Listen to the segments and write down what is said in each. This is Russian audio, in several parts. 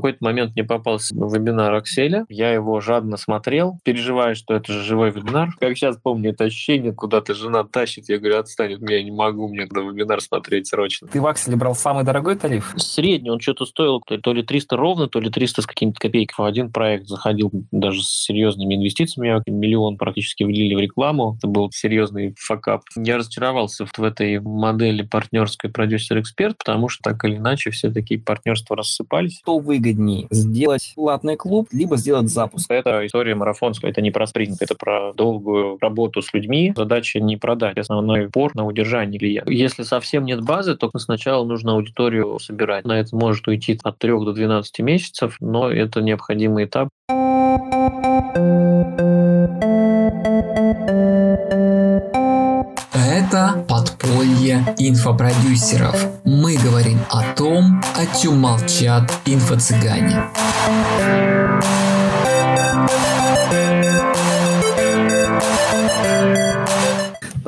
какой-то момент мне попался вебинар Акселя, я его жадно смотрел, переживая, что это же живой вебинар. Как сейчас помню это ощущение, куда-то жена тащит, я говорю, отстань от меня, я не могу, мне надо вебинар смотреть срочно. Ты в Акселе брал самый дорогой тариф? Средний, он что-то стоил то ли 300 ровно, то ли 300 с какими-то копейками. В один проект заходил даже с серьезными инвестициями, миллион практически влили в рекламу, это был серьезный факап. Я разочаровался в этой модели партнерской продюсер-эксперт, потому что так или иначе все такие партнерства рассыпались. Что выгоднее, сделать платный клуб, либо сделать запуск? Это история марафонская, это не про спринт, это про долгую работу с людьми. Задача не продать, основной упор на удержание клиента. Если совсем нет базы, то сначала нужно аудиторию собирать. На это может уйти от 3 до 12 месяцев, но это необходимый этап. Это подполье инфопродюсеров. Мы говорим о том, о чем молчат инфо-цыгане.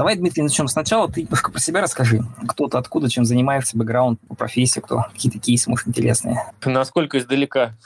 Давай, Дмитрий, начнем сначала. Ты немножко про себя расскажи. Кто ты, откуда, чем занимаешься, бэкграунд по профессии, кто, какие-то кейсы, может, интересные. Насколько издалека?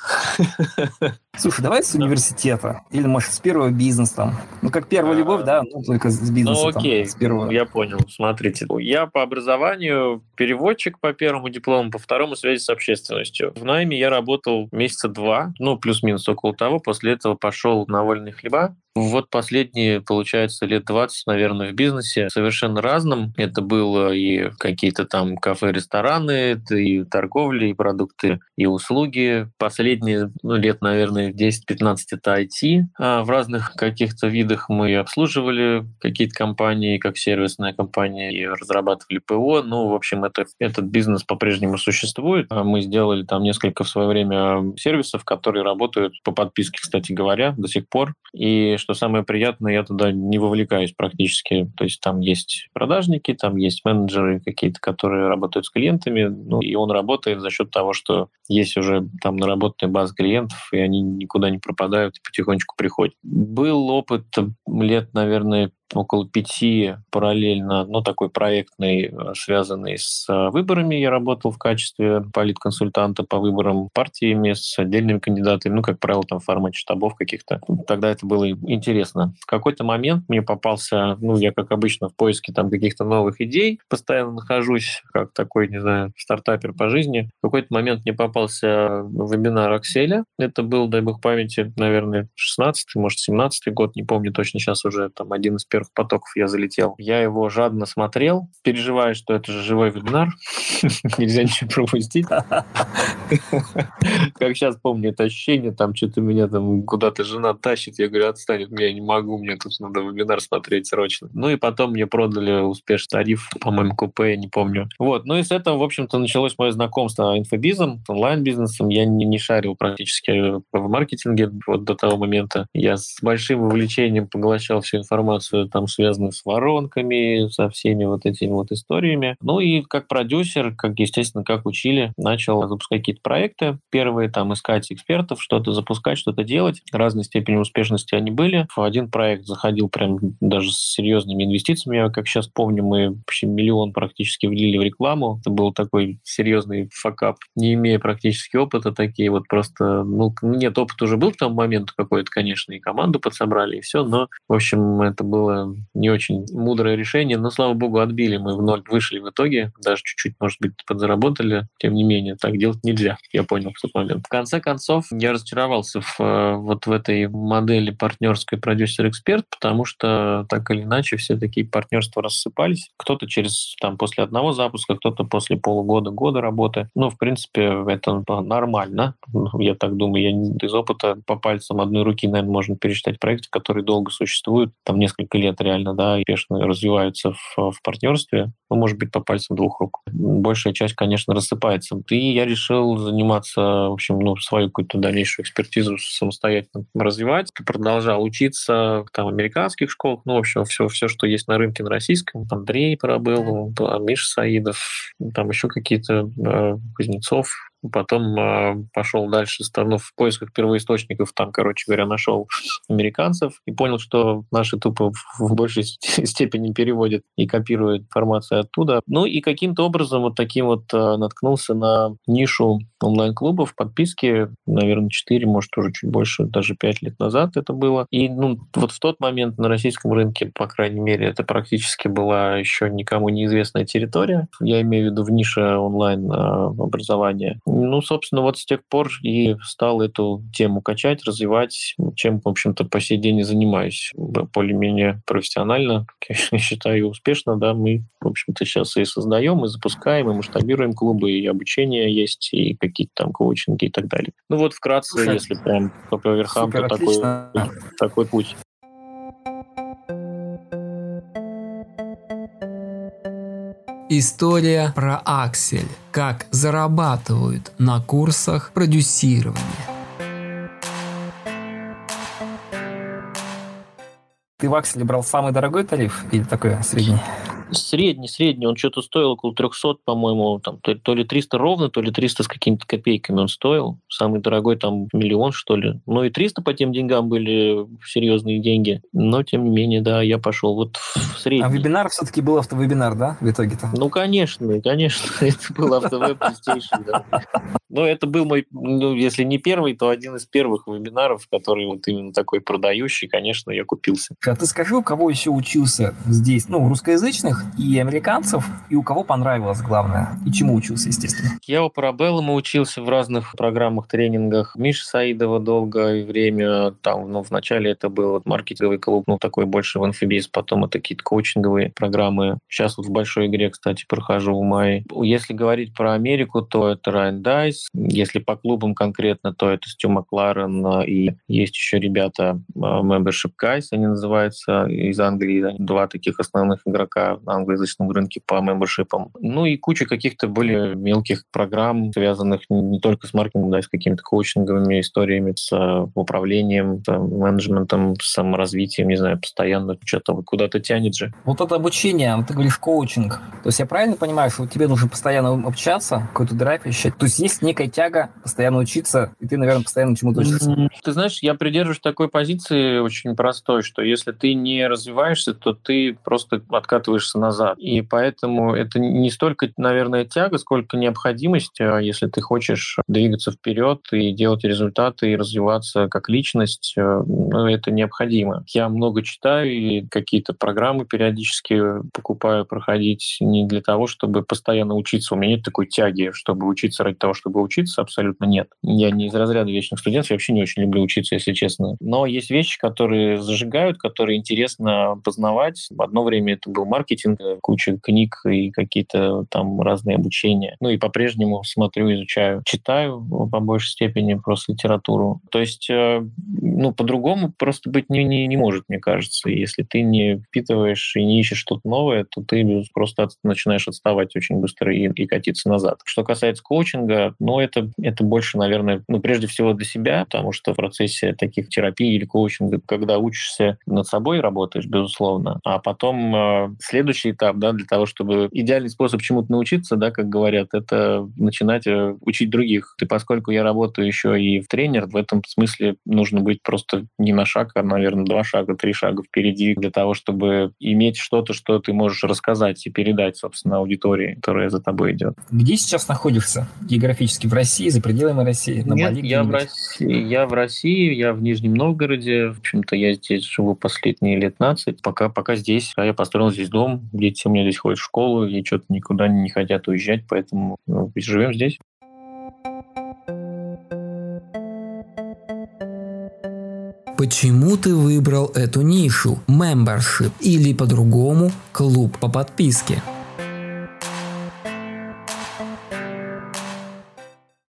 Слушай, давай с университета. Или, может, с первого бизнеса. Ну, как первая а, любовь, да, ну, только с бизнеса. Ну, окей, там, с первого. я понял. Смотрите, я по образованию переводчик по первому диплому, по второму связи с общественностью. В найме я работал месяца два, ну, плюс-минус около того. После этого пошел на вольные хлеба. Вот последние, получается, лет 20, наверное, в бизнесе совершенно разном. Это было и какие-то там кафе, рестораны, и торговля, и продукты, и услуги. Последние ну, лет, наверное, 10-15 это IT. А в разных каких-то видах мы обслуживали какие-то компании, как сервисная компания, и разрабатывали ПО. Ну, в общем, это, этот бизнес по-прежнему существует. А мы сделали там несколько в свое время сервисов, которые работают по подписке, кстати говоря, до сих пор. И что самое приятное, я туда не вовлекаюсь практически. То есть там есть продажники, там есть менеджеры какие-то, которые работают с клиентами, ну, и он работает за счет того, что есть уже там наработанная база клиентов, и они никуда не пропадают и потихонечку приходят. Был опыт лет, наверное, около пяти параллельно, ну, такой проектный, э, связанный с э, выборами. Я работал в качестве политконсультанта по выборам партиями с отдельными кандидатами, ну, как правило, там в формате штабов каких-то. Тогда это было интересно. В какой-то момент мне попался, ну, я, как обычно, в поиске там каких-то новых идей, постоянно нахожусь, как такой, не знаю, стартапер по жизни. В какой-то момент мне попался вебинар Акселя. Это был, дай бог памяти, наверное, 16 может, 17 год, не помню точно, сейчас уже там один из потоков я залетел. Я его жадно смотрел, переживая, что это же живой вебинар, нельзя ничего пропустить. Как сейчас помню это ощущение, там что-то меня там куда-то жена тащит, я говорю, отстань от меня, я не могу, мне тут надо вебинар смотреть срочно. Ну и потом мне продали успешный тариф, по-моему, купе, не помню. Вот, ну и с этого, в общем-то, началось мое знакомство инфобизом, онлайн-бизнесом. Я не, не шарил практически в маркетинге вот до того момента. Я с большим увлечением поглощал всю информацию там связаны с воронками, со всеми вот этими вот историями. Ну и как продюсер, как, естественно, как учили, начал запускать какие-то проекты. Первые там искать экспертов, что-то запускать, что-то делать. Разной степени успешности они были. В один проект заходил прям даже с серьезными инвестициями. Я, как сейчас помню, мы вообще миллион практически влили в рекламу. Это был такой серьезный факап. Не имея практически опыта, такие вот просто... Ну, нет, опыт уже был к тому моменту какой-то, конечно, и команду подсобрали, и все, но, в общем, это было не очень мудрое решение, но, слава богу, отбили. Мы в ноль вышли в итоге, даже чуть-чуть, может быть, подзаработали. Тем не менее, так делать нельзя, я понял в тот момент. В конце концов, я разочаровался в, э, вот в этой модели партнерской продюсер-эксперт, потому что так или иначе все такие партнерства рассыпались. Кто-то через, там, после одного запуска, кто-то после полугода, года работы. Ну, в принципе, это нормально. Я так думаю, я из опыта по пальцам одной руки, наверное, можно пересчитать проекты, которые долго существуют, там несколько лет лет реально, да, успешно развиваются в, в партнерстве, ну, может быть, по пальцам двух рук. Большая часть, конечно, рассыпается. И я решил заниматься, в общем, ну, свою какую-то дальнейшую экспертизу самостоятельно развивать. Продолжал учиться там, в американских школах, ну, в общем, все, все, что есть на рынке на российском. Андрей Парабелл, Миша Саидов, там еще какие-то э, Кузнецов, потом э, пошел дальше, ну, в поисках первоисточников, там, короче говоря, нашел американцев и понял, что наши тупо в большей степени переводят и копируют информацию оттуда. Ну и каким-то образом вот таким вот э, наткнулся на нишу онлайн-клубов, подписки, наверное, 4, может, уже чуть больше, даже 5 лет назад это было. И ну, вот в тот момент на российском рынке, по крайней мере, это практически была еще никому неизвестная территория. Я имею в виду в нише онлайн-образования. Ну, собственно, вот с тех пор и стал эту тему качать, развивать, чем, в общем-то, по сей день и занимаюсь более-менее профессионально, я считаю, успешно, да, мы, в общем-то, сейчас и создаем, и запускаем, и масштабируем клубы, и обучение есть, и какие-то там коучинги и так далее. Ну вот вкратце, Слушай, если прям по, верхам, то такой, такой путь. История про Аксель. Как зарабатывают на курсах продюсирования. Ты в Акселе брал самый дорогой тариф или такой средний? Средний, средний. Он что-то стоил около 300, по-моему, там, то, то ли 300 ровно, то ли 300 с какими-то копейками он стоил. Самый дорогой там миллион, что ли. Ну и 300 по тем деньгам были серьезные деньги. Но, тем не менее, да, я пошел вот в средний. А вебинар все-таки был автовебинар, да, в итоге-то? Ну, конечно, конечно. Это был автовеб да. Но это был мой, ну, если не первый, то один из первых вебинаров, который вот именно такой продающий, конечно, я купился. А ты скажи, у кого еще учился здесь? Ну, русскоязычных и американцев, и у кого понравилось главное? И чему учился, естественно? Я у Парабеллума учился в разных программах, тренингах. Миша Саидова долгое время, там, ну, вначале это был маркетинговый клуб, ну, такой больше в инфобиз, потом это какие-то коучинговые программы. Сейчас вот в большой игре, кстати, прохожу в мае. Если говорить про Америку, то это Райан Дайс, если по клубам конкретно, то это Стю Макларен а, и есть еще ребята а, Membership Guys, они называются, из Англии. Два таких основных игрока на англоязычном рынке по мембершипам. Ну и куча каких-то более мелких программ, связанных не только с маркетингом, да, с какими-то коучинговыми историями, с а, управлением, с менеджментом, с саморазвитием, не знаю, постоянно что-то куда-то тянет же. Вот это обучение, ты говоришь коучинг. То есть я правильно понимаю, что тебе нужно постоянно общаться, какой-то драйв ищать? То есть есть некая некая тяга постоянно учиться, и ты, наверное, постоянно чему-то учишься. Ты знаешь, я придерживаюсь такой позиции очень простой, что если ты не развиваешься, то ты просто откатываешься назад. И поэтому это не столько, наверное, тяга, сколько необходимость, а если ты хочешь двигаться вперед и делать результаты, и развиваться как личность, э, ну, это необходимо. Я много читаю и какие-то программы периодически покупаю проходить не для того, чтобы постоянно учиться. У меня нет такой тяги, чтобы учиться ради того, чтобы учиться абсолютно нет. Я не из разряда вечных студентов, я вообще не очень люблю учиться, если честно. Но есть вещи, которые зажигают, которые интересно познавать. Одно время это был маркетинг, куча книг и какие-то там разные обучения. Ну и по-прежнему смотрю, изучаю, читаю по большей степени просто литературу. То есть, э, ну, по-другому просто быть не, не, не может, мне кажется. Если ты не впитываешь и не ищешь что-то новое, то ты просто начинаешь отставать очень быстро и, и катиться назад. Что касается коучинга, ну, это, это больше, наверное, ну, прежде всего для себя, потому что в процессе таких терапий или коучинга, когда учишься над собой, работаешь, безусловно, а потом э, следующий этап, да, для того, чтобы идеальный способ чему-то научиться, да, как говорят, это начинать э, учить других. И поскольку я работаю еще и в тренер, в этом смысле нужно быть просто не на шаг, а, наверное, два шага, три шага впереди для того, чтобы иметь что-то, что ты можешь рассказать и передать, собственно, аудитории, которая за тобой идет. Где сейчас находишься географически? В России, за пределами России? На Нет, Бали, я в, России, я в России, я в Нижнем Новгороде. В общем-то, я здесь живу последние лет 15. Пока, пока здесь. А я построил здесь дом. Дети у меня здесь ходят в школу и что-то никуда не хотят уезжать, поэтому ну, живем здесь. Почему ты выбрал эту нишу? Membership или по-другому клуб по подписке?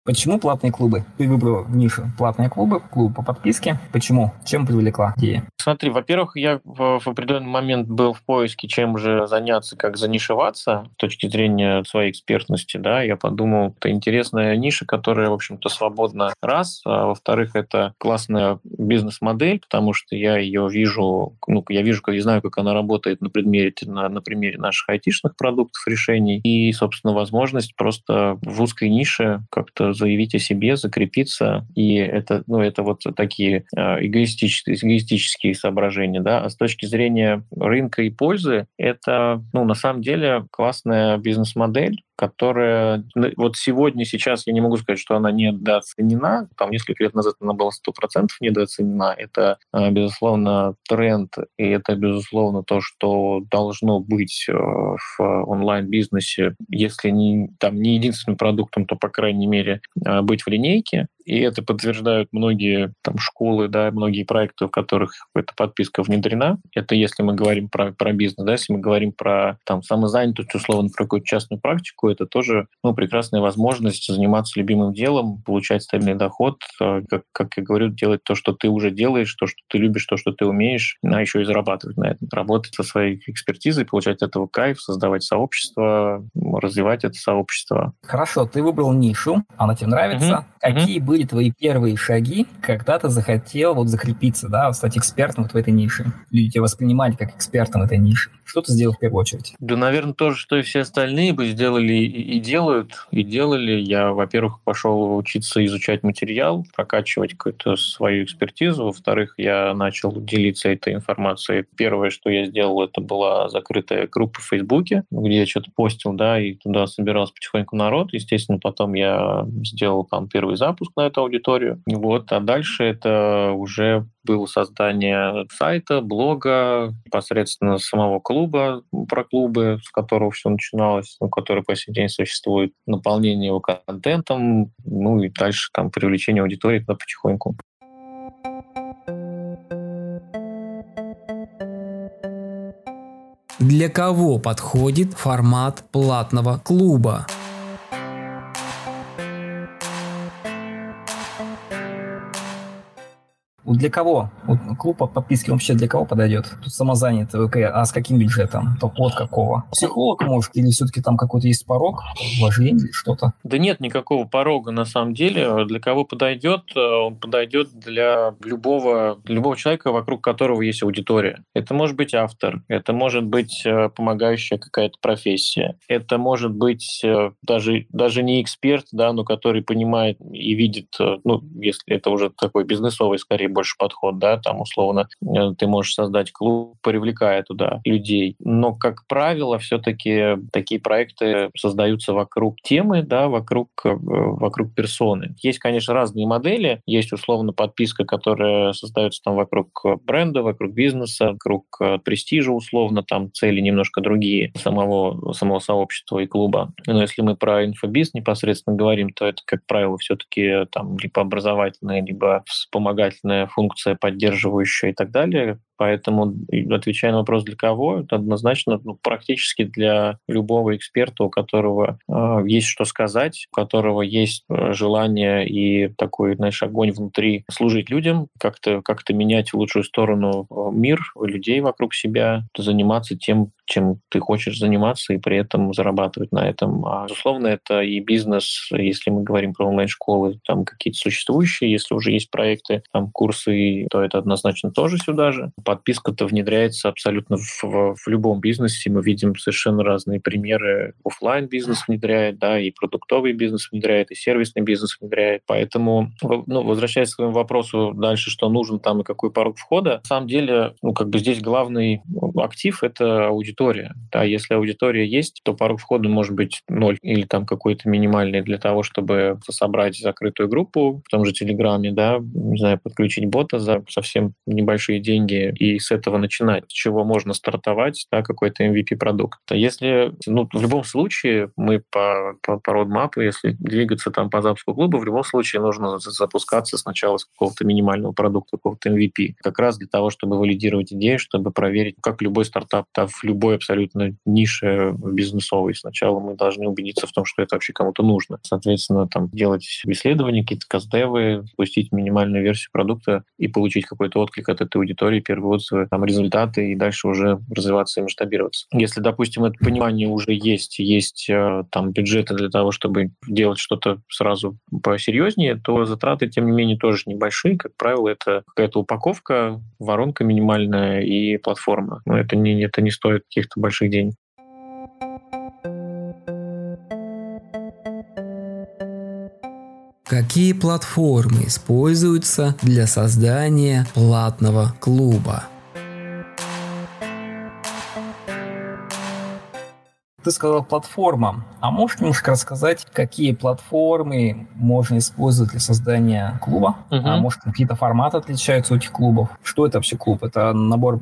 Почему платные клубы? Ты выбрал нишу платные клубы, клуб по подписке. Почему? Чем привлекла идея? Смотри, во-первых, я в, в определенный момент был в поиске, чем же заняться, как занишеваться с точки зрения своей экспертности, да, я подумал, это интересная ниша, которая, в общем-то, свободна, раз, а во-вторых, это классная бизнес-модель, потому что я ее вижу, ну, я вижу, как я знаю, как она работает на примере, на, на примере наших айтишных продуктов, решений, и, собственно, возможность просто в узкой нише как-то заявить о себе, закрепиться, и это, ну, это вот такие э, эгоистические, эгоистические соображения, да, а с точки зрения рынка и пользы, это, ну, на самом деле классная бизнес-модель, которая вот сегодня, сейчас я не могу сказать, что она недооценена, там несколько лет назад она была 100% недооценена, это, а, безусловно, тренд, и это, безусловно, то, что должно быть э, в онлайн-бизнесе, если не, там, не единственным продуктом, то, по крайней мере, а, быть в линейке, и это подтверждают многие там, школы, да, многие проекты, в которых эта подписка внедрена. Это если мы говорим про, про бизнес, да, если мы говорим про там, самозанятость, условно, про какую-то частную практику, это тоже ну, прекрасная возможность заниматься любимым делом, получать стабильный доход, э, как, как я говорю, делать то, что ты уже делаешь, то, что ты любишь, то, что ты умеешь, а еще и зарабатывать на этом. Работать со своей экспертизой, получать от этого кайф, создавать сообщество, развивать это сообщество. Хорошо, ты выбрал нишу, она тебе нравится. Угу. Какие угу. были твои первые шаги, когда ты захотел вот закрепиться, да, стать экспертом вот в этой нише? Люди тебя воспринимали как экспертом в этой нише. Что ты сделал в первую очередь? Да, наверное, то же, что и все остальные бы сделали и делают, и делали. Я, во-первых, пошел учиться изучать материал, прокачивать какую-то свою экспертизу. Во-вторых, я начал делиться этой информацией. Первое, что я сделал, это была закрытая группа в Фейсбуке, где я что-то постил, да, и туда собирался потихоньку народ. Естественно, потом я сделал там первый запуск на эту аудиторию. Вот, а дальше это уже было создание сайта, блога, непосредственно самого клуба, про клубы, с которого все начиналось, ну, который по сей день существует, наполнение его контентом, ну и дальше там привлечение аудитории туда потихоньку. Для кого подходит формат платного клуба? Для кого? Вот клуб по подписке вообще для кого подойдет? Тут самозанятый, окей, а с каким бюджетом? То от какого? Психолог, может, или все-таки там какой-то есть порог вложений или что-то? Да нет никакого порога на самом деле. Для кого подойдет? Э, он подойдет для любого, любого человека, вокруг которого есть аудитория. Это может быть автор, это может быть э, помогающая какая-то профессия, это может быть э, даже, даже не эксперт, да, но который понимает и видит, ну, если это уже такой бизнесовый, скорее, больше подход, да, там условно э, ты можешь создать клуб, привлекая туда людей. Но, как правило, все-таки такие проекты создаются вокруг темы, да, вокруг, э, вокруг персоны. Есть, конечно, разные модели. Есть, условно, подписка, которая создается там вокруг бренда, вокруг бизнеса, вокруг э, престижа, условно, там цели немножко другие самого, самого сообщества и клуба. Но если мы про инфобиз непосредственно говорим, то это, как правило, все-таки там либо образовательная, либо функция поддерживающая и так далее. Поэтому, отвечая на вопрос, для кого, это однозначно ну, практически для любого эксперта, у которого э, есть что сказать, у которого есть э, желание и такой, знаешь, огонь внутри служить людям, как-то как менять в лучшую сторону э, мир, людей вокруг себя, заниматься тем, чем ты хочешь заниматься, и при этом зарабатывать на этом. А, безусловно, это и бизнес, если мы говорим про онлайн-школы, там какие-то существующие, если уже есть проекты, там курсы, то это однозначно тоже сюда же подписка-то внедряется абсолютно в, в любом бизнесе. Мы видим совершенно разные примеры. офлайн бизнес внедряет, да, и продуктовый бизнес внедряет, и сервисный бизнес внедряет. Поэтому, ну, возвращаясь к своему вопросу дальше, что нужен там и какой порог входа, на самом деле, ну, как бы здесь главный актив — это аудитория. Да, если аудитория есть, то порог входа может быть ноль или там какой-то минимальный для того, чтобы собрать закрытую группу в том же Телеграме, да, не знаю, подключить бота за совсем небольшие деньги и с этого начинать, с чего можно стартовать, да, какой-то MVP-продукт. А если, ну, в любом случае, мы по, по, по roadmap, если двигаться там по запуску клуба, в любом случае нужно запускаться сначала с какого-то минимального продукта, какого-то MVP, как раз для того, чтобы валидировать идею, чтобы проверить, как любой стартап да, в любом любой абсолютно нише бизнесовой. Сначала мы должны убедиться в том, что это вообще кому-то нужно. Соответственно, там делать исследования, какие-то каздевы, пустить минимальную версию продукта и получить какой-то отклик от этой аудитории, первые отзывы, там результаты, и дальше уже развиваться и масштабироваться. Если, допустим, это понимание уже есть, есть э, там бюджеты для того, чтобы делать что-то сразу посерьезнее, то затраты, тем не менее, тоже небольшие. Как правило, это какая-то упаковка, воронка минимальная и платформа. Но это не, это не стоит каких-то больших денег. Какие платформы используются для создания платного клуба? Ты сказал платформа. А можешь немножко рассказать, какие платформы можно использовать для создания клуба? Угу. А может, какие-то форматы отличаются у этих клубов? Что это вообще клуб? Это набор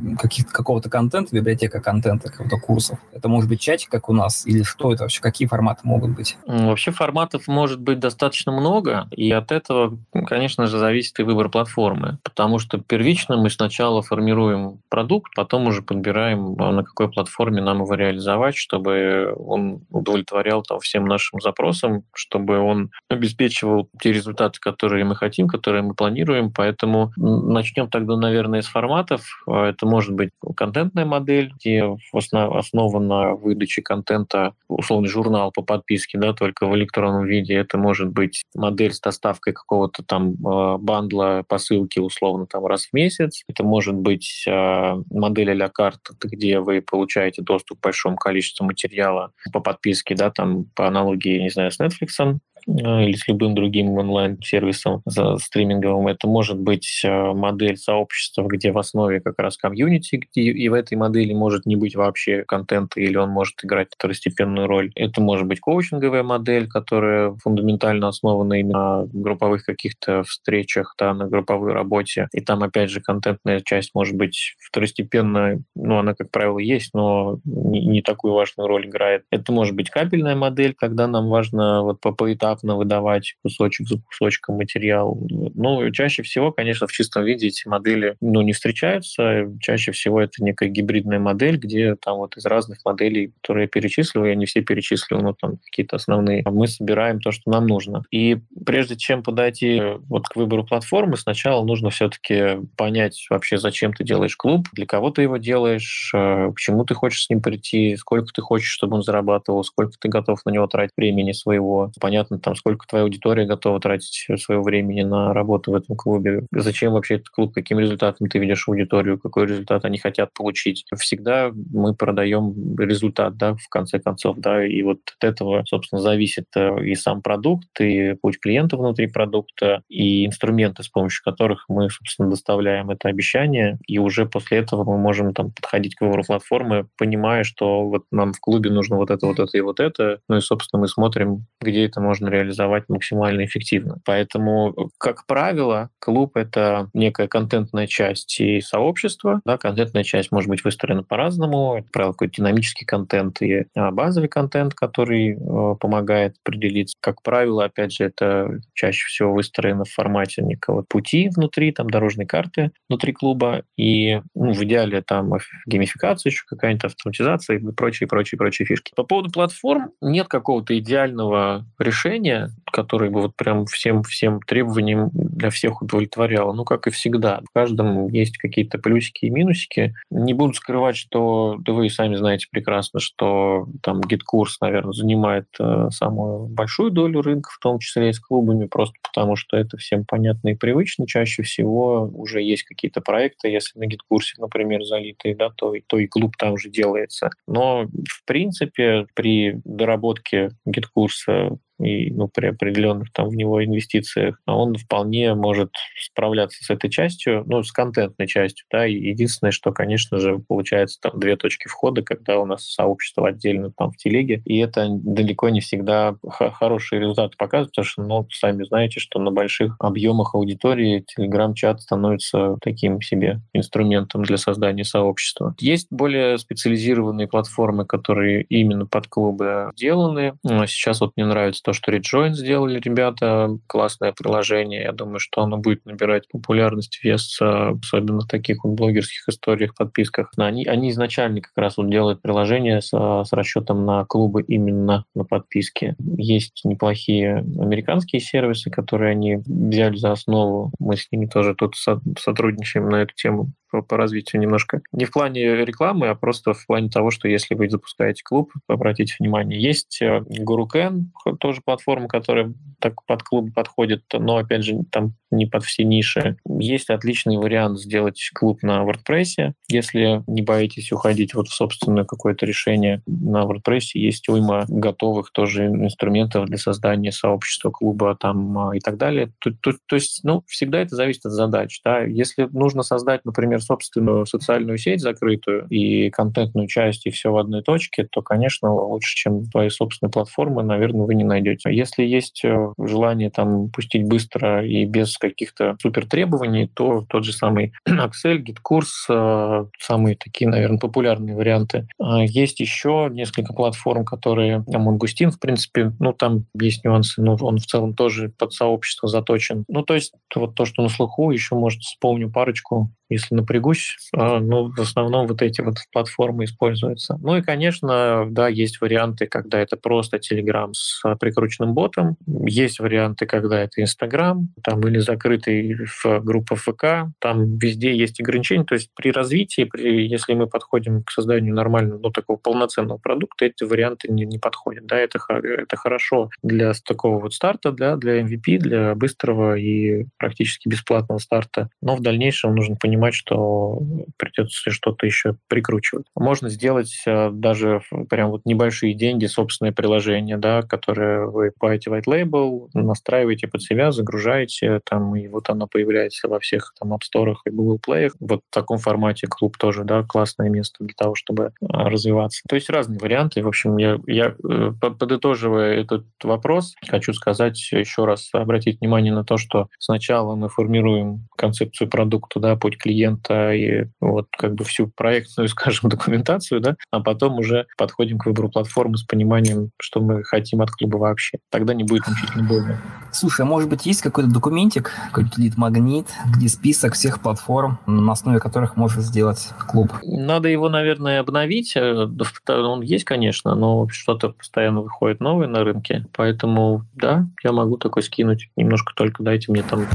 какого-то контента, библиотека контента, какого-то курсов? Это может быть чатик, как у нас? Или что это вообще? Какие форматы могут быть? Вообще форматов может быть достаточно много, и от этого, конечно же, зависит и выбор платформы. Потому что первично мы сначала формируем продукт, потом уже подбираем, а, на какой платформе нам его реализовать, чтобы он удовлетворял там всем нашим запросам, чтобы он обеспечивал те результаты, которые мы хотим, которые мы планируем. Поэтому начнем тогда, наверное, с форматов. Это может быть контентная модель, где основа на выдаче контента, условный журнал по подписке, да, только в электронном виде. Это может быть модель с доставкой какого-то там э, бандла посылки условно там раз в месяц. Это может быть э, модель а-ля карт, где вы получаете доступ к большому количеству материалов материала по подписке, да, там по аналогии, не знаю, с Netflix, или с любым другим онлайн-сервисом стриминговым. Это может быть э, модель сообщества, где в основе как раз комьюнити, и в этой модели может не быть вообще контента, или он может играть второстепенную роль. Это может быть коучинговая модель, которая фундаментально основана именно на групповых каких-то встречах, да, на групповой работе. И там, опять же, контентная часть может быть второстепенная, ну, она, как правило, есть, но не, не такую важную роль играет. Это может быть кабельная модель, когда нам важно вот по поэтапно поэтапно выдавать кусочек за кусочком материал. Ну, чаще всего, конечно, в чистом виде эти модели ну, не встречаются. Чаще всего это некая гибридная модель, где там вот из разных моделей, которые я перечислил, я не все перечислил, но там какие-то основные, мы собираем то, что нам нужно. И прежде чем подойти вот к выбору платформы, сначала нужно все-таки понять вообще, зачем ты делаешь клуб, для кого ты его делаешь, э, к чему ты хочешь с ним прийти, сколько ты хочешь, чтобы он зарабатывал, сколько ты готов на него тратить времени своего. Понятно, там, сколько твоя аудитория готова тратить своего времени на работу в этом клубе, зачем вообще этот клуб, каким результатом ты ведешь аудиторию, какой результат они хотят получить. Всегда мы продаем результат, да, в конце концов, да, и вот от этого, собственно, зависит э, и сам продукт, и путь клиента внутри продукта, и инструменты, с помощью которых мы, собственно, доставляем это обещание, и уже после этого мы можем там подходить к выбору платформы, понимая, что вот нам в клубе нужно вот это, вот это и вот это, ну и, собственно, мы смотрим, где это можно реализовать максимально эффективно. Поэтому, как правило, клуб — это некая контентная часть и сообщества. Да, контентная часть может быть выстроена по-разному. Это, правило, какой-то динамический контент и а, базовый контент, который э, помогает определиться. Как правило, опять же, это чаще всего выстроено в формате некого пути внутри, там, дорожной карты внутри клуба. И ну, в идеале там геймификация еще какая-нибудь автоматизация и прочие, прочие, прочие фишки. По поводу платформ нет какого-то идеального решения, решение, которое бы вот прям всем, всем требованиям для всех удовлетворяло. Ну, как и всегда. В каждом есть какие-то плюсики и минусики. Не буду скрывать, что да вы сами знаете прекрасно, что там GetCourse, наверное, занимает э, самую большую долю рынка, в том числе и с клубами, просто потому что это всем понятно и привычно. Чаще всего уже есть какие-то проекты, если на GetCourse, например, залитые, да, то, то и клуб там уже делается. Но, в принципе, при доработке GetCourse и ну, при определенных там в него инвестициях, он вполне может справляться с этой частью, ну, с контентной частью, да, и единственное, что, конечно же, получается там две точки входа, когда у нас сообщество отдельно там в телеге, и это далеко не всегда хорошие результаты показывает, потому что, ну, сами знаете, что на больших объемах аудитории телеграм-чат становится таким себе инструментом для создания сообщества. Есть более специализированные платформы, которые именно под клубы сделаны. Сейчас вот мне нравится то, что Rejoin сделали ребята, классное приложение. Я думаю, что оно будет набирать популярность, вес, особенно в таких вот блогерских историях, подписках. Они, они изначально как раз вот делают приложение с, с расчетом на клубы именно на подписке. Есть неплохие американские сервисы, которые они взяли за основу. Мы с ними тоже тут сотрудничаем на эту тему по, по развитию немножко. Не в плане рекламы, а просто в плане того, что если вы запускаете клуб, обратите внимание, есть GuruCan, э, тоже платформа, которая так под клуб подходит, но, опять же, там не под все ниши. Есть отличный вариант сделать клуб на WordPress, если не боитесь уходить вот в собственное какое-то решение. На WordPress есть уйма готовых тоже инструментов для создания сообщества клуба там а, и так далее. То, то, то есть, ну, всегда это зависит от задач. Да? Если нужно создать, например, собственную социальную сеть закрытую и контентную часть, и все в одной точке, то, конечно, лучше, чем твои собственные платформы, наверное, вы не найдете. Если есть э, желание там пустить быстро и без каких-то супер требований, то тот же самый Excel, GitKurs, э, самые такие, наверное, популярные варианты. А есть еще несколько платформ, которые Mongustin, в принципе, ну, там есть нюансы, но он в целом тоже под сообщество заточен. Ну, то есть вот то, что на слуху, еще, может, вспомню парочку если напрягусь, а, ну, в основном вот эти вот платформы используются. Ну и, конечно, да, есть варианты, когда это просто Telegram с прикрученным ботом, есть варианты, когда это Instagram, там или закрытый в группа ФК, там везде есть ограничения, то есть при развитии, при, если мы подходим к созданию нормального, ну, такого полноценного продукта, эти варианты не, не подходят, да, это, это хорошо для такого вот старта, да, для MVP, для быстрого и практически бесплатного старта, но в дальнейшем нужно понимать, понимать, что придется что-то еще прикручивать. Можно сделать э, даже прям вот небольшие деньги собственное приложение, да, которое вы покупаете white label, настраиваете под себя, загружаете, там, и вот оно появляется во всех там App Store и Google Play. Вот в таком формате клуб тоже, да, классное место для того, чтобы а, развиваться. То есть разные варианты. В общем, я, я э, подытоживая этот вопрос, хочу сказать еще раз, обратить внимание на то, что сначала мы формируем концепцию продукта, да, путь клиента, клиента и вот как бы всю проектную, скажем, документацию, да, а потом уже подходим к выбору платформы с пониманием, что мы хотим от клуба вообще. Тогда не будет мучительно больно. Слушай, а может быть есть какой-то документик, какой-то лид-магнит, где список всех платформ, на основе которых можно сделать клуб? Надо его, наверное, обновить. Э, он есть, конечно, но что-то постоянно выходит новое на рынке. Поэтому, да, я могу такой скинуть. Немножко только дайте мне там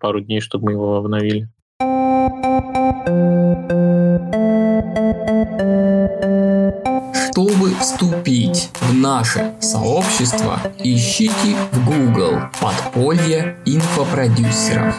пару дней, чтобы мы его обновили. Чтобы вступить в наше сообщество, ищите в Google «Подполье инфопродюсеров».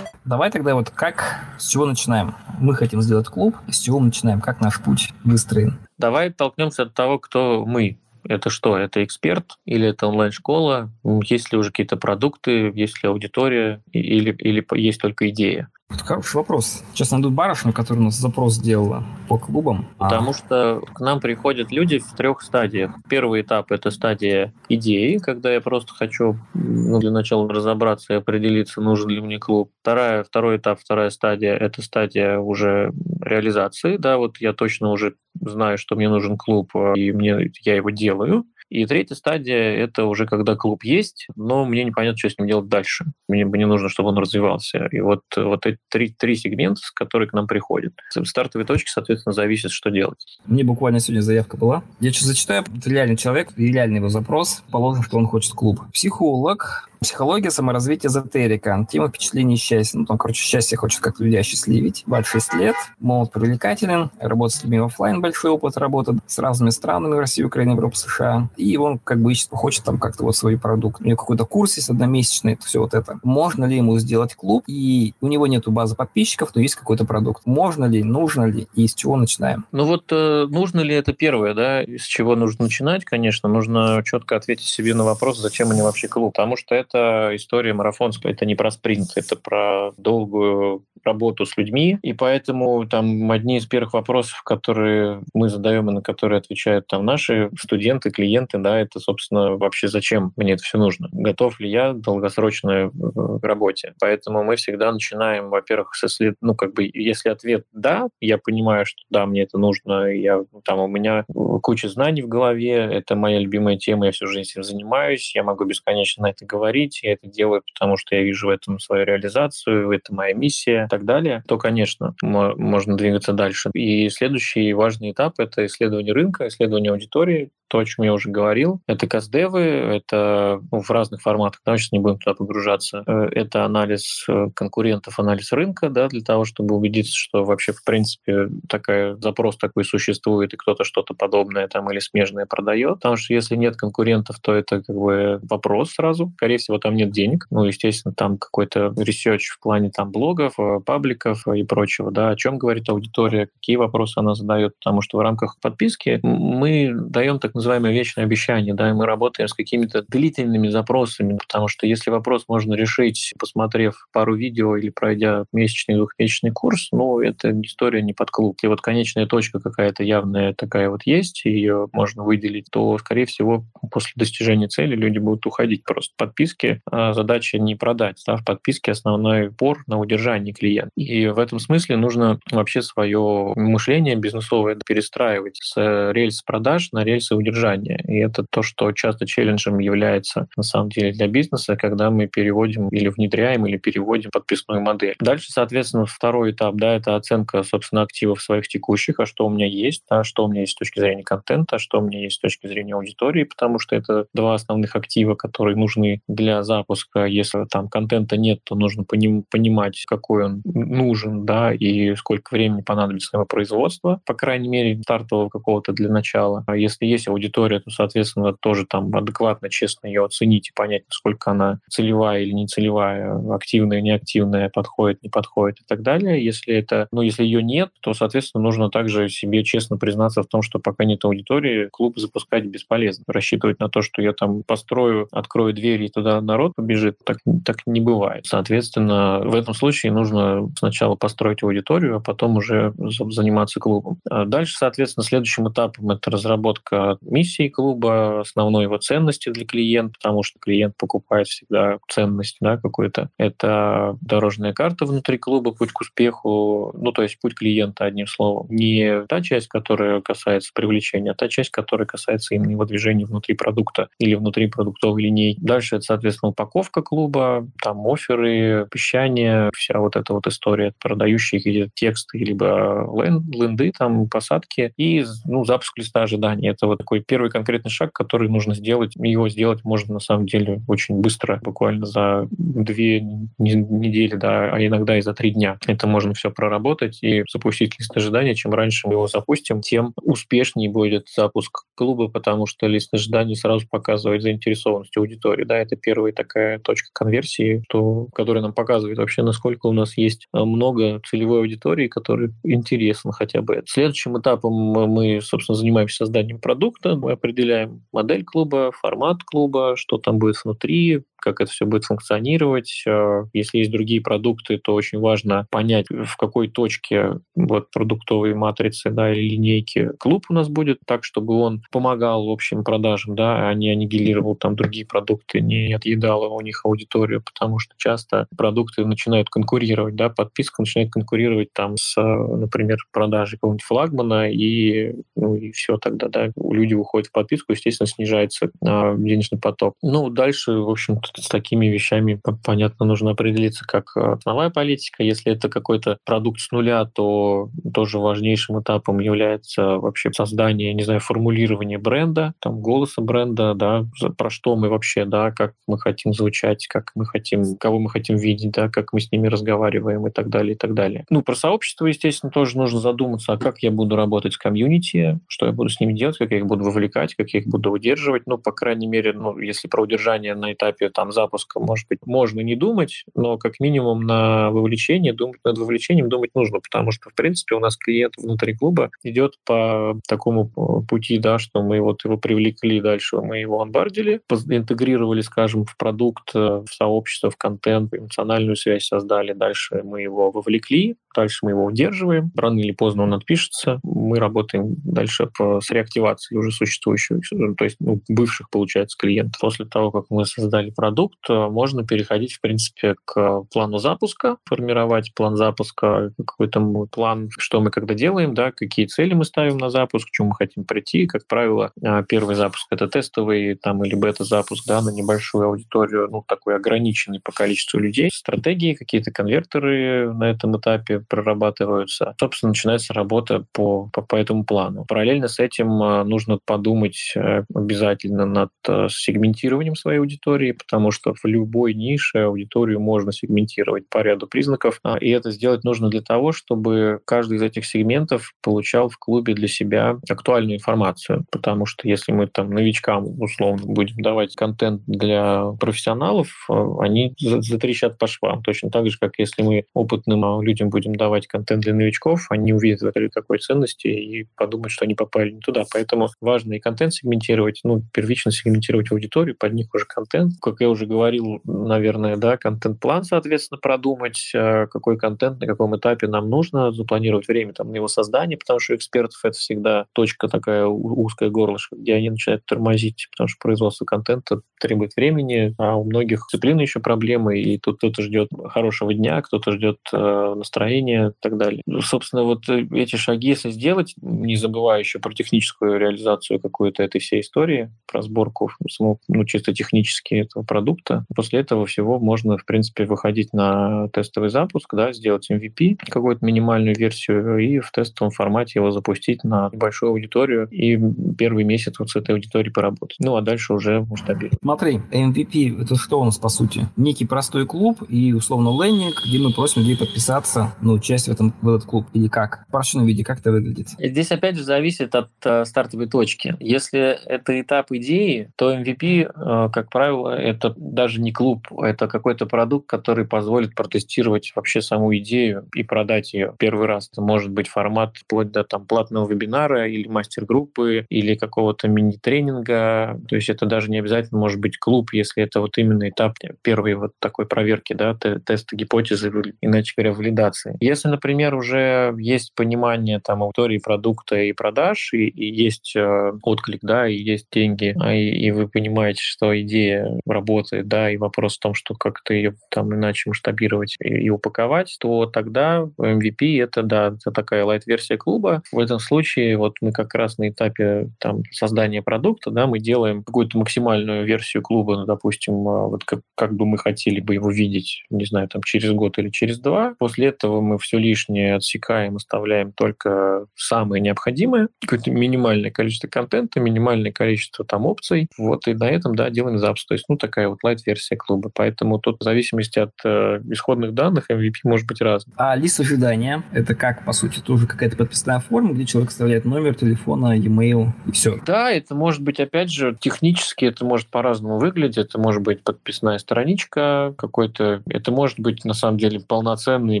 Давай тогда вот как, с чего начинаем? Мы хотим сделать клуб, с чего мы начинаем, как наш путь выстроен? Давай толкнемся от того, кто мы. Это что? Это эксперт или это онлайн-школа? Есть ли уже какие-то продукты, есть ли аудитория или, или есть только идея? Это хороший вопрос. Сейчас найдут барышню, которая у нас запрос сделала по клубам. Потому а... что к нам приходят люди в трех стадиях. Первый этап – это стадия идеи, когда я просто хочу ну, для начала разобраться и определиться, нужен ли мне клуб. Вторая, второй этап, вторая стадия – это стадия уже реализации. Да, вот я точно уже знаю, что мне нужен клуб, и мне, я его делаю. И третья стадия – это уже когда клуб есть, но мне непонятно, что с ним делать дальше. Мне, мне нужно, чтобы он развивался. И вот, вот эти три, три сегмента, которые к нам приходят. С стартовой точки, соответственно, зависит, что делать. Мне буквально сегодня заявка была. Я сейчас зачитаю. Это реальный человек, реальный его запрос. Положим, что он хочет клуб. Психолог, Психология, саморазвитие, эзотерика. Тема впечатлений счастья. Ну, там, короче, счастье хочет как людей осчастливить. 26 лет, молод, привлекателен, работа с людьми офлайн, большой опыт работы с разными странами, Россия, Украина, Европа, США. И он как бы ищет, хочет там как-то вот свой продукт. У него какой-то курс есть одномесячный, это все вот это. Можно ли ему сделать клуб, и у него нету базы подписчиков, но есть какой-то продукт. Можно ли, нужно ли, и с чего начинаем? Ну вот э, нужно ли это первое, да, с чего нужно начинать, конечно, нужно четко ответить себе на вопрос, зачем мне вообще клуб, потому что это это история марафонская, это не про спринт, это про долгую работу с людьми, и поэтому там одни из первых вопросов, которые мы задаем и на которые отвечают там наши студенты, клиенты, да, это, собственно, вообще зачем мне это все нужно? Готов ли я к работе? Поэтому мы всегда начинаем, во-первых, со след... ну, как бы, если ответ «да», я понимаю, что да, мне это нужно, я, там, у меня куча знаний в голове, это моя любимая тема, я всю жизнь этим занимаюсь, я могу бесконечно на это говорить, я это делаю, потому что я вижу в этом свою реализацию, это моя миссия и так далее, то, конечно, можно двигаться дальше. И следующий важный этап — это исследование рынка, исследование аудитории, то, о чем я уже говорил. Это кастдевы, это ну, в разных форматах, да, сейчас не будем туда погружаться. Э, это анализ э, конкурентов, анализ рынка, да, для того, чтобы убедиться, что вообще, в принципе, такая, запрос такой существует, и кто-то что-то подобное там или смежное продает. Потому что если нет конкурентов, то это как бы вопрос сразу. Скорее всего, там нет денег. Ну, естественно, там какой-то research в плане там блогов, э, пабликов и прочего, да, о чем говорит аудитория, какие вопросы она задает, потому что в рамках подписки мы даем так называемое вечное обещание, да, и мы работаем с какими-то длительными запросами, потому что если вопрос можно решить, посмотрев пару видео или пройдя месячный, двухмесячный курс, ну, это история не под клуб. И вот конечная точка какая-то явная такая вот есть, ее можно выделить, то, скорее всего, после достижения цели люди будут уходить просто. Подписки а задача не продать, да, в подписке основной пор на удержание клиента. И в этом смысле нужно вообще свое мышление бизнесовое перестраивать с рельс продаж на рельсы удержания удержания. И это то, что часто челленджем является на самом деле для бизнеса, когда мы переводим или внедряем, или переводим подписную модель. Дальше, соответственно, второй этап, да, это оценка, собственно, активов своих текущих, а что у меня есть, а что у меня есть с точки зрения контента, а что у меня есть с точки зрения аудитории, потому что это два основных актива, которые нужны для запуска. Если там контента нет, то нужно понимать, какой он нужен, да, и сколько времени понадобится на его производство, по крайней мере, стартового какого-то для начала. А если есть то, соответственно, тоже там адекватно, честно ее оценить и понять, насколько она целевая или не целевая, активная, неактивная, подходит, не подходит и так далее. Если это, ну, если ее нет, то, соответственно, нужно также себе честно признаться в том, что пока нет аудитории, клуб запускать бесполезно. Рассчитывать на то, что я там построю, открою двери, и туда народ побежит, так, так не бывает. Соответственно, в этом случае нужно сначала построить аудиторию, а потом уже заниматься клубом. А дальше, соответственно, следующим этапом это разработка миссии клуба, основной его ценности для клиента, потому что клиент покупает всегда ценность да, какую-то. Это дорожная карта внутри клуба, путь к успеху, ну, то есть путь клиента, одним словом. Не та часть, которая касается привлечения, а та часть, которая касается именно его движения внутри продукта или внутри продуктовой линейки. Дальше это, соответственно, упаковка клуба, там оферы, обещания, вся вот эта вот история, продающие какие-то тексты, либо ленды, там посадки и ну, запуск листа ожидания. Это вот такой первый конкретный шаг, который нужно сделать. Его сделать можно на самом деле очень быстро, буквально за две недели, да, а иногда и за три дня. Это можно все проработать и запустить лист ожидания. Чем раньше мы его запустим, тем успешнее будет запуск клуба, потому что лист ожидания сразу показывает заинтересованность аудитории. Да, это первая такая точка конверсии, то, которая нам показывает вообще, насколько у нас есть э, много целевой аудитории, которой интересно хотя бы. Следующим этапом мы, собственно, занимаемся созданием продукта, мы определяем модель клуба, формат клуба, что там будет внутри, как это все будет функционировать. Э, если есть другие продукты, то очень важно понять, в какой точке вот продуктовой матрицы да, или линейки клуб у нас будет, так, чтобы он помогал общим продажам, да, а не аннигилировал там другие продукты, не отъедал у них аудиторию, потому что часто продукты начинают конкурировать, да, подписка начинает конкурировать там с, например, продажей какого-нибудь флагмана, и, ну, и все тогда, да, люди уходят в подписку, естественно, снижается а, денежный поток. Ну, дальше, в с такими вещами, понятно, нужно определиться как основная политика. Если это какой-то продукт с нуля, то тоже важнейшим этапом является вообще создание, не знаю, формулирование бренда, там, голоса бренда, да, про что мы вообще, да, как мы хотим звучать, как мы хотим, кого мы хотим видеть, да, как мы с ними разговариваем и так далее, и так далее. Ну, про сообщество, естественно, тоже нужно задуматься, а как я буду работать с комьюнити, что я буду с ними делать, как я их буду вовлекать, как я их буду удерживать. Ну, по крайней мере, ну, если про удержание на этапе там запуска, может быть, можно не думать, но как минимум на вовлечение, думать над вовлечением думать нужно, потому что, в принципе, у нас клиент внутри клуба идет по такому пути, да, что мы вот его привлекли дальше, мы его анбардили, интегрировали, скажем, в продукт, э, в сообщество, в контент, эмоциональную связь создали, дальше мы его вовлекли, дальше мы его удерживаем, рано или поздно он отпишется, мы работаем дальше по, с реактивацией уже существующих, то есть ну, бывших, получается, клиентов. После того, как мы создали продукт, э, можно переходить, в принципе, к плану запуска, формировать план запуска, какой-то план, что мы когда делаем, да, какие цели мы ставим на запуск, к чему мы хотим прийти. Как правило, э, первый запуск — это тестовый там, или бета-запуск да, на небольшую аудиторию, ну, такой ограниченный по количеству людей. Стратегии, какие-то конвертеры на этом этапе прорабатываются. Собственно, начинается работа по, по, по этому плану. Параллельно с этим э, нужно подумать обязательно над сегментированием своей аудитории, потому что в любой нише аудиторию можно сегментировать по ряду признаков, а, и это сделать нужно для того, чтобы каждый из этих сегментов получал в клубе для себя актуальную информацию, потому что если мы там новичкам условно будем давать контент для профессионалов, а, они затрещат по швам, точно так же, как если мы опытным а, людям будем давать контент для новичков, они увидят в этом какой ценности и подумают, что они попали не туда. Поэтому важно и контент сегментировать, ну, первично сегментировать аудиторию, под них уже контент. Как я уже говорил, наверное, да, контент-план, соответственно, продумать, э, какой контент на каком этапе нам нужно, запланировать время там, на его создание, потому что у экспертов это всегда точка такая узкая горлышко, где они начинают тормозить, потому что производство контента требует времени, а у многих дисциплины еще проблемы, и тут кто-то ждет хорошего дня, кто-то ждет э, настроения и так далее. Ну, собственно, вот э, эти шаги, если сделать, не забывая еще про техническую реализацию какой-то этой всей истории, про сборку самого, ну, чисто технически этого продукта, после этого всего можно, в принципе, выходить на тестовый запуск, да, сделать MVP, какую-то минимальную версию, и в тестовом формате его запустить на большую аудиторию, и первый месяц вот с этой аудиторией поработать. Ну, а дальше уже масштабировать. Смотри, MVP — это что у нас, по сути? Некий простой клуб и, условно, лендинг, где мы просим людей подписаться на участие в, этом, в этот клуб. Или как? В прощенном виде, как это выглядит? Здесь, опять же, зависит от э, стартовой точки. Если это этап идеи, то MVP, э, как правило, это даже не клуб, это какой-то продукт, который позволит протестировать вообще саму идею и продать ее первый раз. Это может быть формат вплоть до там, платного вебинара или мастер-группы, или какого-то мини-тренинга. То есть это даже не обязательно может быть клуб, если это вот именно этап первой вот такой проверки, да, теста гипотезы, иначе говоря, валидации. Если, например, уже есть понимание там аудитории продукта и продаж, и, и есть э, отклик, да, и есть деньги, а, и, и вы понимаете, что идея работает, да, и вопрос в том, что как-то ее там иначе масштабировать и, и упаковать, то тогда MVP это, да, это такая лайт-версия клуба. В этом случае вот мы как раз на этапе там создания продукта, да, мы делаем какую-то максимальную версию клуба, ну, допустим, а, вот как, как бы мы хотели бы его видеть, не знаю, там через год или через два. После этого мы все лишнее отсекаем, оставляем только самое необходимое, какое-то минимальное количество контента, минимальное количество там опций, вот, и на этом, да, делаем запуск. То есть, ну, такая вот лайт-версия клуба. Поэтому тут в зависимости от э, исходных данных MVP может быть разным. А лист ожидания — это как, по сути, тоже какая-то подписная форма, где человек оставляет номер телефона, e-mail и все? Да, это может быть, опять же, технически это может по-разному выглядеть. Это может быть подписная страничка какой-то. Это может быть, на самом деле, полноценный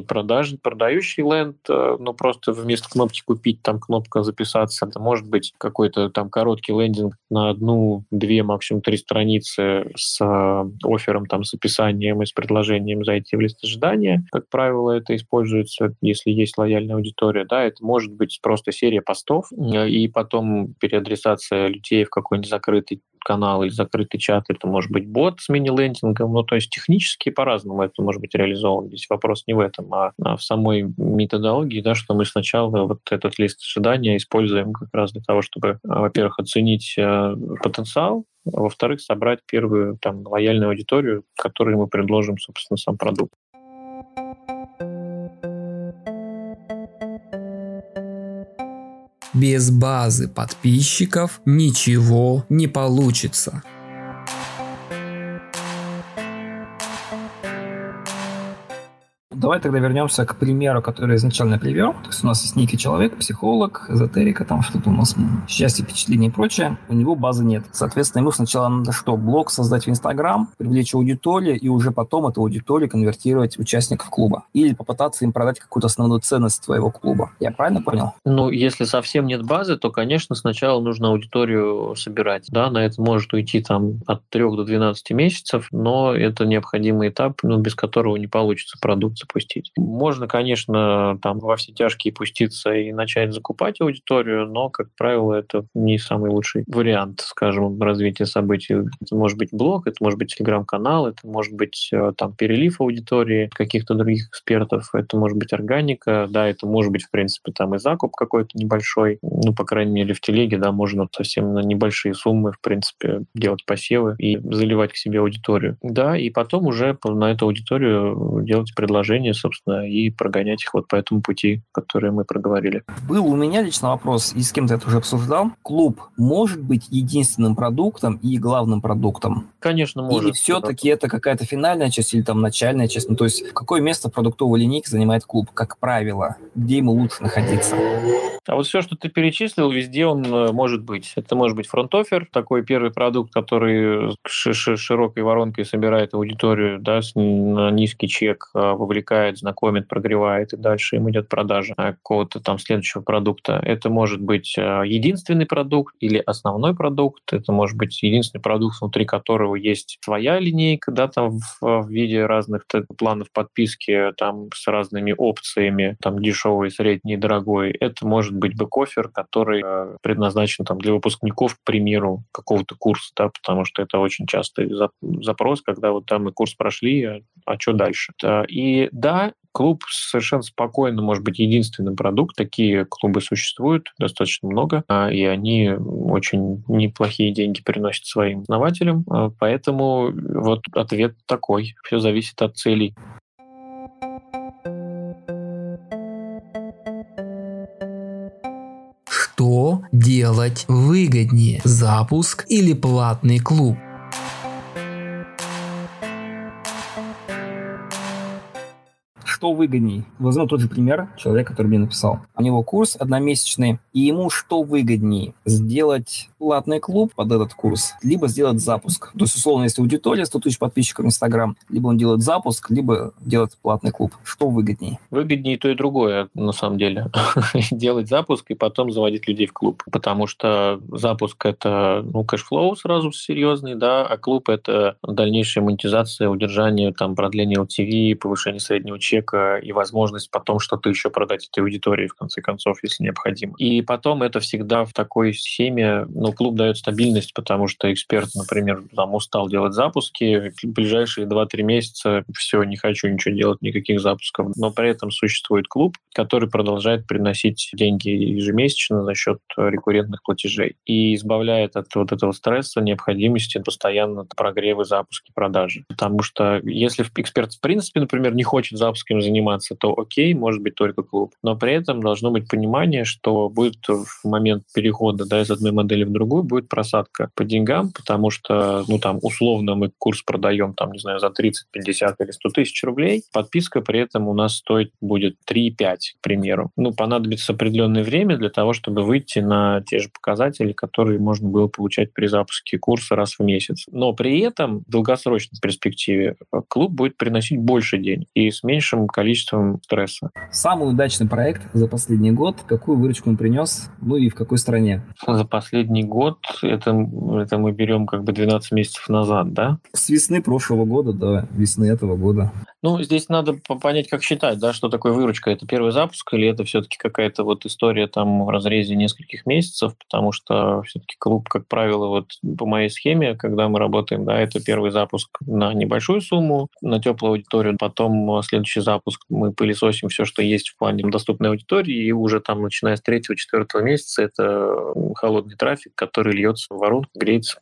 продаж, продающий ленд, э, но просто вместо кнопки «Купить» там кнопка «Записаться». Это может быть какой-то там короткий лендинг на одну, две, максимум три страницы с оффером, там, с описанием и с предложением зайти в лист ожидания. Как правило, это используется, если есть лояльная аудитория. Да, это может быть просто серия постов э, и потом переадресация людей в какой-нибудь закрытый канал или закрытый чат, это может быть бот с мини-лендингом, ну, то есть технически по-разному это может быть реализовано. Здесь вопрос не в этом, а, а в самой методологии, да, что мы сначала вот этот лист ожидания используем как раз для того, чтобы, во-первых, оценить э, потенциал, во-вторых, собрать первую там лояльную аудиторию, которой мы предложим, собственно, сам продукт. Без базы подписчиков ничего не получится. Давай тогда вернемся к примеру, который изначально привел. То есть у нас есть некий человек, психолог, эзотерика, там что-то у нас, счастье, впечатление и прочее. У него базы нет. Соответственно, ему сначала надо что? Блог создать в Инстаграм, привлечь аудиторию и уже потом эту аудиторию конвертировать участников клуба. Или попытаться им продать какую-то основную ценность твоего клуба. Я правильно понял? Ну, если совсем нет базы, то, конечно, сначала нужно аудиторию собирать. Да, на это может уйти там от 3 до 12 месяцев, но это необходимый этап, ну, без которого не получится запустить. Можно, конечно, там во все тяжкие пуститься и начать закупать аудиторию, но, как правило, это не самый лучший вариант, скажем, развития событий. Это может быть блог, это может быть телеграм-канал, это может быть э, там перелив аудитории каких-то других экспертов, это может быть органика, да, это может быть, в принципе, там и закуп какой-то небольшой, ну, по крайней мере, в телеге, да, можно совсем на небольшие суммы, в принципе, делать посевы и заливать к себе аудиторию. Да, и потом уже на эту аудиторию делать предложения, собственно, и прогонять их вот по этому пути, который мы проговорили. Был у меня лично вопрос, и с кем-то это уже обсуждал. Клуб может быть единственным продуктом и главным продуктом? Конечно, может. Или все-таки это какая-то финальная часть или там начальная часть? Ну, то есть какое место продуктовой линейки занимает клуб, как правило? Где ему лучше находиться? А вот все, что ты перечислил, везде он э, может быть. Это может быть front-offer, такой первый продукт, который широкой воронкой собирает аудиторию да, на низкий чек, а, вовлекает, знакомит, прогревает, и дальше им идет продажа какого-то там следующего продукта. Это может быть а, единственный продукт или основной продукт. Это может быть единственный продукт, внутри которого есть своя линейка, да, там в, в виде разных планов подписки, там с разными опциями, там дешевый, средний, дорогой. Это может быть back-offer, который э, предназначен там для выпускников, к примеру, какого-то курса, да, потому что это очень частый запрос, когда вот там мы курс прошли, а, а что дальше? И да, клуб совершенно спокойно может быть единственным продукт. Такие клубы существуют достаточно много, а, и они очень неплохие деньги приносят своим основателям. А, поэтому вот ответ такой. Все зависит от целей. Что делать выгоднее, запуск или платный клуб? Что выгодней? Возьму тот же пример человека, который мне написал. У него курс одномесячный, и ему что выгоднее? Сделать платный клуб под этот курс, либо сделать запуск. То есть, условно, если аудитория 100 тысяч подписчиков в Instagram, либо он делает запуск, либо делает платный клуб. Что выгоднее? Выгоднее то и другое, на самом деле. Делать запуск и потом заводить людей в клуб. Потому что запуск — это ну, cash flow сразу серьезный, да, а клуб — это дальнейшая монетизация, удержание, там, продление LTV, повышение среднего чека, трафика и возможность потом что-то еще продать этой аудитории, в конце концов, если необходимо. И потом это всегда в такой схеме, ну, клуб дает стабильность, потому что эксперт, например, там устал делать запуски, в ближайшие 2-3 месяца все, не хочу ничего делать, никаких запусков. Но при этом существует клуб, который продолжает приносить деньги ежемесячно за счет рекуррентных платежей и избавляет от вот этого стресса, необходимости постоянно прогревы, запуски, продажи. Потому что если эксперт в принципе, например, не хочет запусками этим заниматься, то окей, может быть только клуб. Но при этом должно быть понимание, что будет в момент перехода да, из одной модели в другую будет просадка по деньгам, потому что, ну там, условно мы курс продаем, там, не знаю, за 30, 50 или 100 тысяч рублей, подписка при этом у нас стоит будет 3,5, к примеру. Ну, понадобится определенное время для того, чтобы выйти на те же показатели, которые можно было получать при запуске курса раз в месяц. Но при этом в долгосрочной перспективе клуб будет приносить больше денег и с меньшим количеством стресса. Самый удачный проект за последний год, какую выручку он принес, ну и в какой стране? За последний год, это, это мы берем как бы 12 месяцев назад, да? С весны прошлого года до весны этого года. Ну, здесь надо понять, как считать, да, что такое выручка. Это первый запуск или это все-таки какая-то вот история там в разрезе нескольких месяцев, потому что все-таки клуб, как правило, вот по моей схеме, когда мы работаем, да, это первый запуск на небольшую сумму, на теплую аудиторию, потом следующий запуск мы пылесосим все, что есть в плане доступной аудитории, и уже там, начиная с третьего-четвертого месяца, это холодный трафик, который льется в воронку, греется,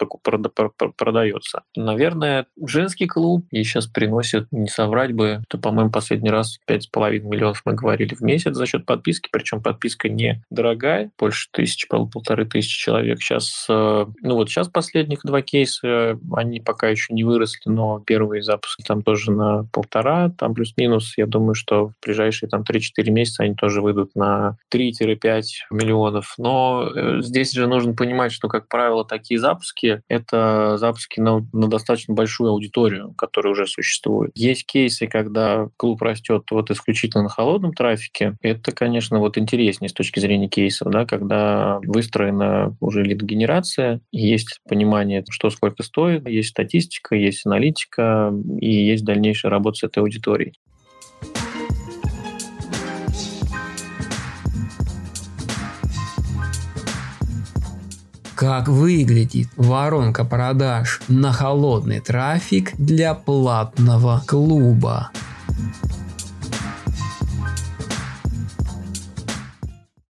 продается. Наверное, женский клуб и сейчас приносит, не соврать бы, это, по-моему, последний раз 5,5 миллионов мы говорили в месяц за счет подписки, причем подписка не дорогая, больше тысячи, полторы тысячи человек. Сейчас, э, ну вот сейчас последних два кейса, они пока еще не выросли, но первые запуски там тоже на полтора, там плюс-минус, я я думаю, что в ближайшие там 3-4 месяца они тоже выйдут на 3-5 миллионов. Но э, здесь же нужно понимать, что, как правило, такие запуски — это запуски на, на достаточно большую аудиторию, которая уже существует. Есть кейсы, когда клуб растет вот исключительно на холодном трафике. Это, конечно, вот интереснее с точки зрения кейсов, да, когда выстроена уже лид-генерация, есть понимание, что сколько стоит, есть статистика, есть аналитика и есть дальнейшая работа с этой аудиторией. Как выглядит воронка продаж на холодный трафик для платного клуба?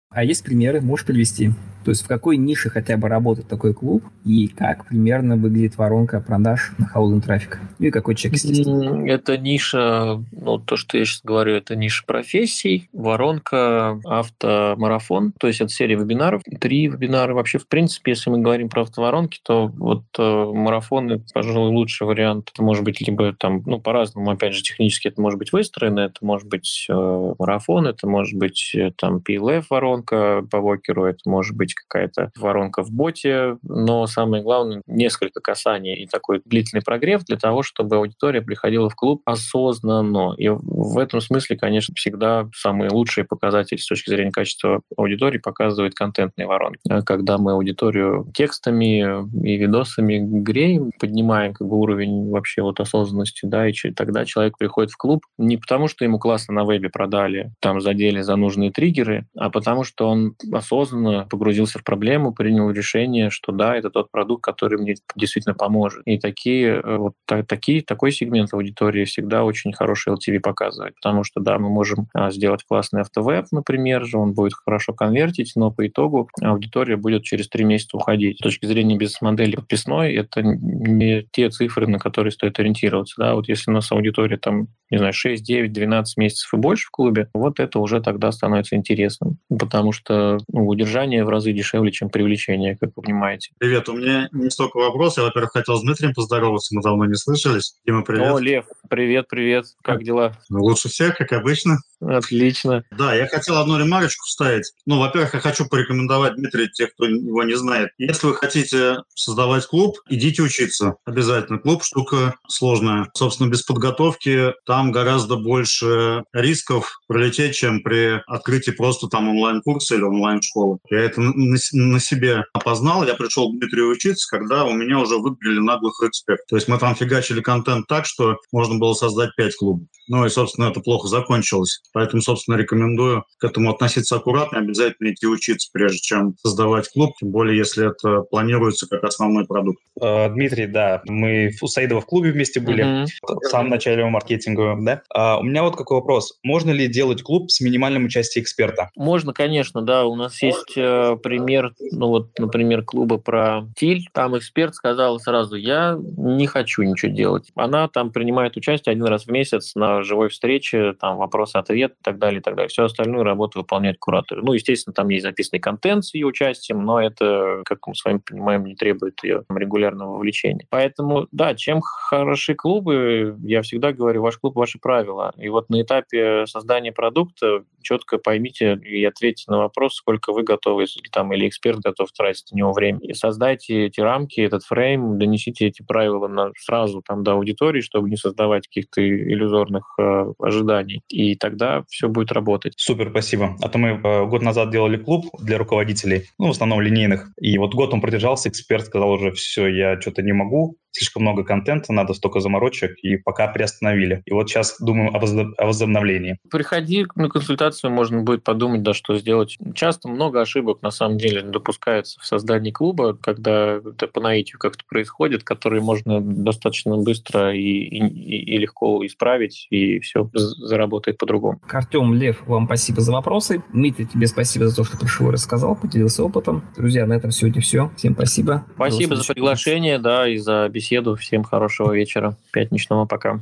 А есть примеры, можешь привести? То есть в какой нише хотя бы работает такой клуб и как примерно выглядит воронка продаж на холодный трафик? Ну и какой чек, естественно? Это ниша, ну то, что я сейчас говорю, это ниша профессий, воронка автомарафон, то есть это серия вебинаров, три вебинара. Вообще, в принципе, если мы говорим про автоворонки, то вот э, марафоны, пожалуй, лучший вариант. Это может быть либо там, ну по-разному, опять же, технически это может быть выстроено, это может быть э, марафон, это может быть э, там PLF воронка по вокеру, это может быть какая-то воронка в боте, но самое главное, несколько касаний и такой длительный прогрев для того, чтобы аудитория приходила в клуб осознанно. И в этом смысле, конечно, всегда самые лучшие показатели с точки зрения качества аудитории показывают контентные воронки. А когда мы аудиторию текстами и видосами греем, поднимаем как бы уровень вообще вот осознанности, да, и тогда человек приходит в клуб не потому, что ему классно на вебе продали, там задели за нужные триггеры, а потому что он осознанно погрузился погрузился в проблему, принял решение, что да, это тот продукт, который мне действительно поможет. И такие, э, вот такие, такой сегмент аудитории всегда очень хороший LTV показывает, потому что да, мы можем а, сделать классный автовеб, например, же он будет хорошо конвертить, но по итогу аудитория будет через три месяца уходить. С точки зрения бизнес-модели подписной, это не те цифры, на которые стоит ориентироваться. Да? Вот если у нас аудитория там, не знаю, 6, 9, 12 месяцев и больше в клубе, вот это уже тогда становится интересным, потому что ну, удержание в разы дешевле, чем привлечение, как вы понимаете. Привет, у меня не столько вопросов. Я, во-первых, хотел с Дмитрием поздороваться, мы давно не слышались. Дима, привет. О, Лев, привет, привет. Как дела? Ну, лучше всех, как обычно. Отлично. Да, я хотел одну ремарочку вставить. Ну, во-первых, я хочу порекомендовать Дмитрию, тех, кто его не знает. Если вы хотите создавать клуб, идите учиться. Обязательно. Клуб – штука сложная. Собственно, без подготовки там гораздо больше рисков пролететь, чем при открытии просто там онлайн-курса или онлайн-школы. Я это на, на себе опознал. Я пришел к Дмитрию учиться, когда у меня уже выиграли наглых экспертов. То есть мы там фигачили контент так, что можно было создать пять клубов. Ну и, собственно, это плохо закончилось. Поэтому, собственно, рекомендую к этому относиться аккуратно, обязательно идти учиться, прежде чем создавать клуб, тем более, если это планируется как основной продукт. Э, Дмитрий, да, мы у Саидова в клубе вместе были mm-hmm. в самом начале маркетинга, да. А у меня вот какой вопрос. Можно ли делать клуб с минимальным участием эксперта? Можно, конечно, да. У нас есть э, пример, ну вот, например, клуба про Тиль. Там эксперт сказал сразу, я не хочу ничего делать. Она там принимает участие один раз в месяц на живой встрече, там вопрос-ответ и так далее, и так далее. Все остальную работу выполняет куратор. Ну, естественно, там есть записанный контент с ее участием, но это, как мы с вами понимаем, не требует ее регулярного вовлечения. Поэтому, да, чем хороши клубы, я всегда говорю, ваш клуб – ваши правила. И вот на этапе создания продукта четко поймите и ответьте на вопрос, сколько вы готовы, если там, или эксперт готов тратить на него время. И создайте эти рамки, этот фрейм, донесите эти правила на, сразу там до аудитории, чтобы не создавать каких-то иллюзорных э, ожиданий. И тогда все будет работать. Супер, спасибо. А то мы э, год назад делали клуб для руководителей, ну, в основном линейных. И вот год он продержался, эксперт сказал уже, все, я что-то не могу, слишком много контента, надо столько заморочек, и пока приостановили. И вот сейчас думаю о возобновлении. Приходи на консультацию, можно будет подумать, да, что сделать. Часто много ошибок, на самом деле, допускается в создании клуба, когда это по наитию как-то происходит, которые можно достаточно быстро и, и, и легко исправить, и все заработает по-другому. Артем, Лев, вам спасибо за вопросы. Дмитрий, тебе спасибо за то, что пришел и рассказал, поделился опытом. Друзья, на этом сегодня все. Всем спасибо. Спасибо за приглашение, да, и за беседу. Всем хорошего вечера, пятничного, пока.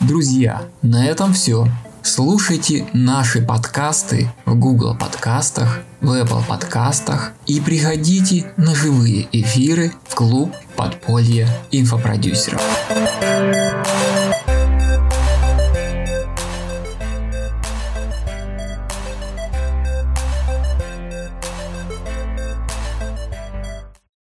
Друзья, на этом все. Слушайте наши подкасты в Google подкастах, в Apple подкастах и приходите на живые эфиры в Клуб подполья инфопродюсеров.